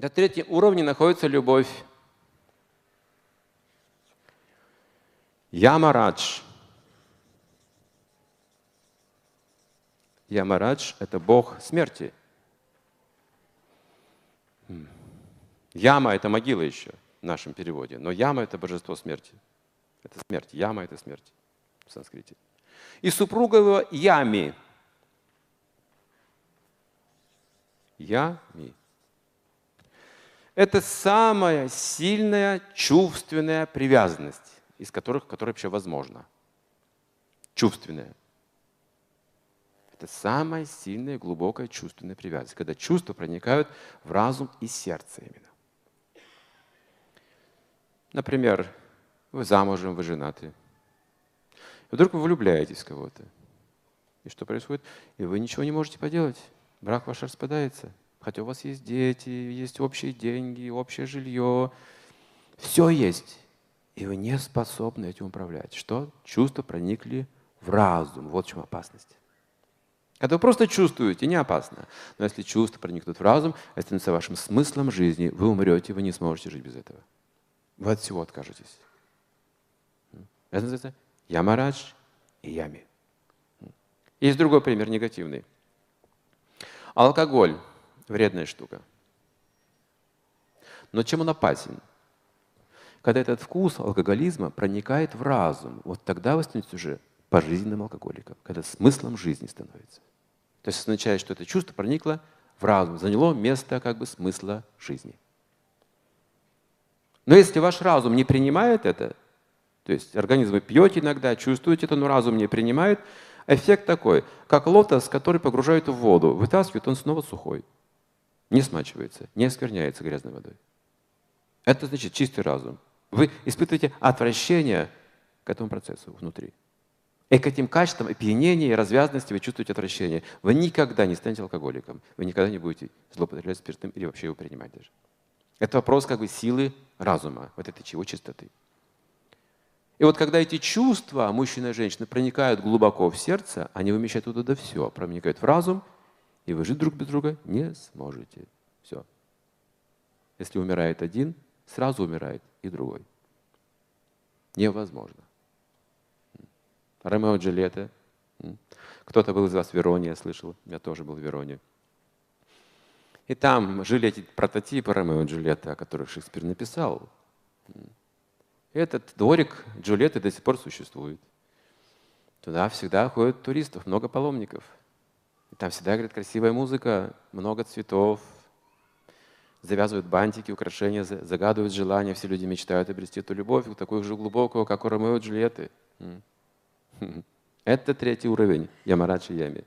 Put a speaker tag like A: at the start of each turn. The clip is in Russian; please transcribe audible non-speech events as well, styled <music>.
A: На третьем уровне находится любовь. Ямарадж. Ямарадж – это бог смерти. Яма – это могила еще в нашем переводе, но яма – это божество смерти. Это смерть. Яма – это смерть в санскрите. И супруга его Ями. Ями. Это самая сильная чувственная привязанность из которых, которая вообще возможна. Чувственная. Это самая сильная, глубокая чувственная привязанность, когда чувства проникают в разум и сердце именно. Например, вы замужем, вы женаты. И вдруг вы влюбляетесь в кого-то. И что происходит? И вы ничего не можете поделать. Брак ваш распадается. Хотя у вас есть дети, есть общие деньги, общее жилье. Все есть и вы не способны этим управлять. Что? Чувства проникли в разум. Вот в чем опасность. Когда вы просто чувствуете, не опасно. Но если чувства проникнут в разум, это становится вашим смыслом жизни, вы умрете, вы не сможете жить без этого. Вы от всего откажетесь. Это называется ямарадж и ями. Есть другой пример негативный. Алкоголь – вредная штука. Но чем он опасен? Когда этот вкус алкоголизма проникает в разум, вот тогда вы становитесь уже пожизненным алкоголиком, когда смыслом жизни становится. То есть означает, что это чувство проникло в разум, заняло место как бы смысла жизни. Но если ваш разум не принимает это, то есть организм вы пьете иногда, чувствуете это, но разум не принимает, эффект такой, как лотос, который погружают в воду, вытаскивают, он снова сухой, не смачивается, не оскверняется грязной водой. Это значит чистый разум. Вы испытываете отвращение к этому процессу внутри. И к этим качествам опьянения и развязанности вы чувствуете отвращение. Вы никогда не станете алкоголиком. Вы никогда не будете злоупотреблять спиртным или вообще его принимать даже. Это вопрос как бы силы разума, вот этой чего чистоты. И вот когда эти чувства мужчины и женщины проникают глубоко в сердце, они вымещают туда все, проникают в разум, и вы жить друг без друга не сможете. Все. Если умирает один, сразу умирает и другой. Невозможно. Ромео и Джульетта. Кто-то был из вас в Вероне, я слышал. Я тоже был в Вероне. И там жили эти прототипы Ромео и Джульетты, о которых Шекспир написал. Этот дворик Джульетты до сих пор существует. Туда всегда ходят туристов, много паломников. Там всегда играет красивая музыка, много цветов, завязывают бантики, украшения, загадывают желания. Все люди мечтают обрести эту любовь, такую же глубокую, как у Ромео и Джульетты. <laughs> Это третий уровень Ямарачи Ями.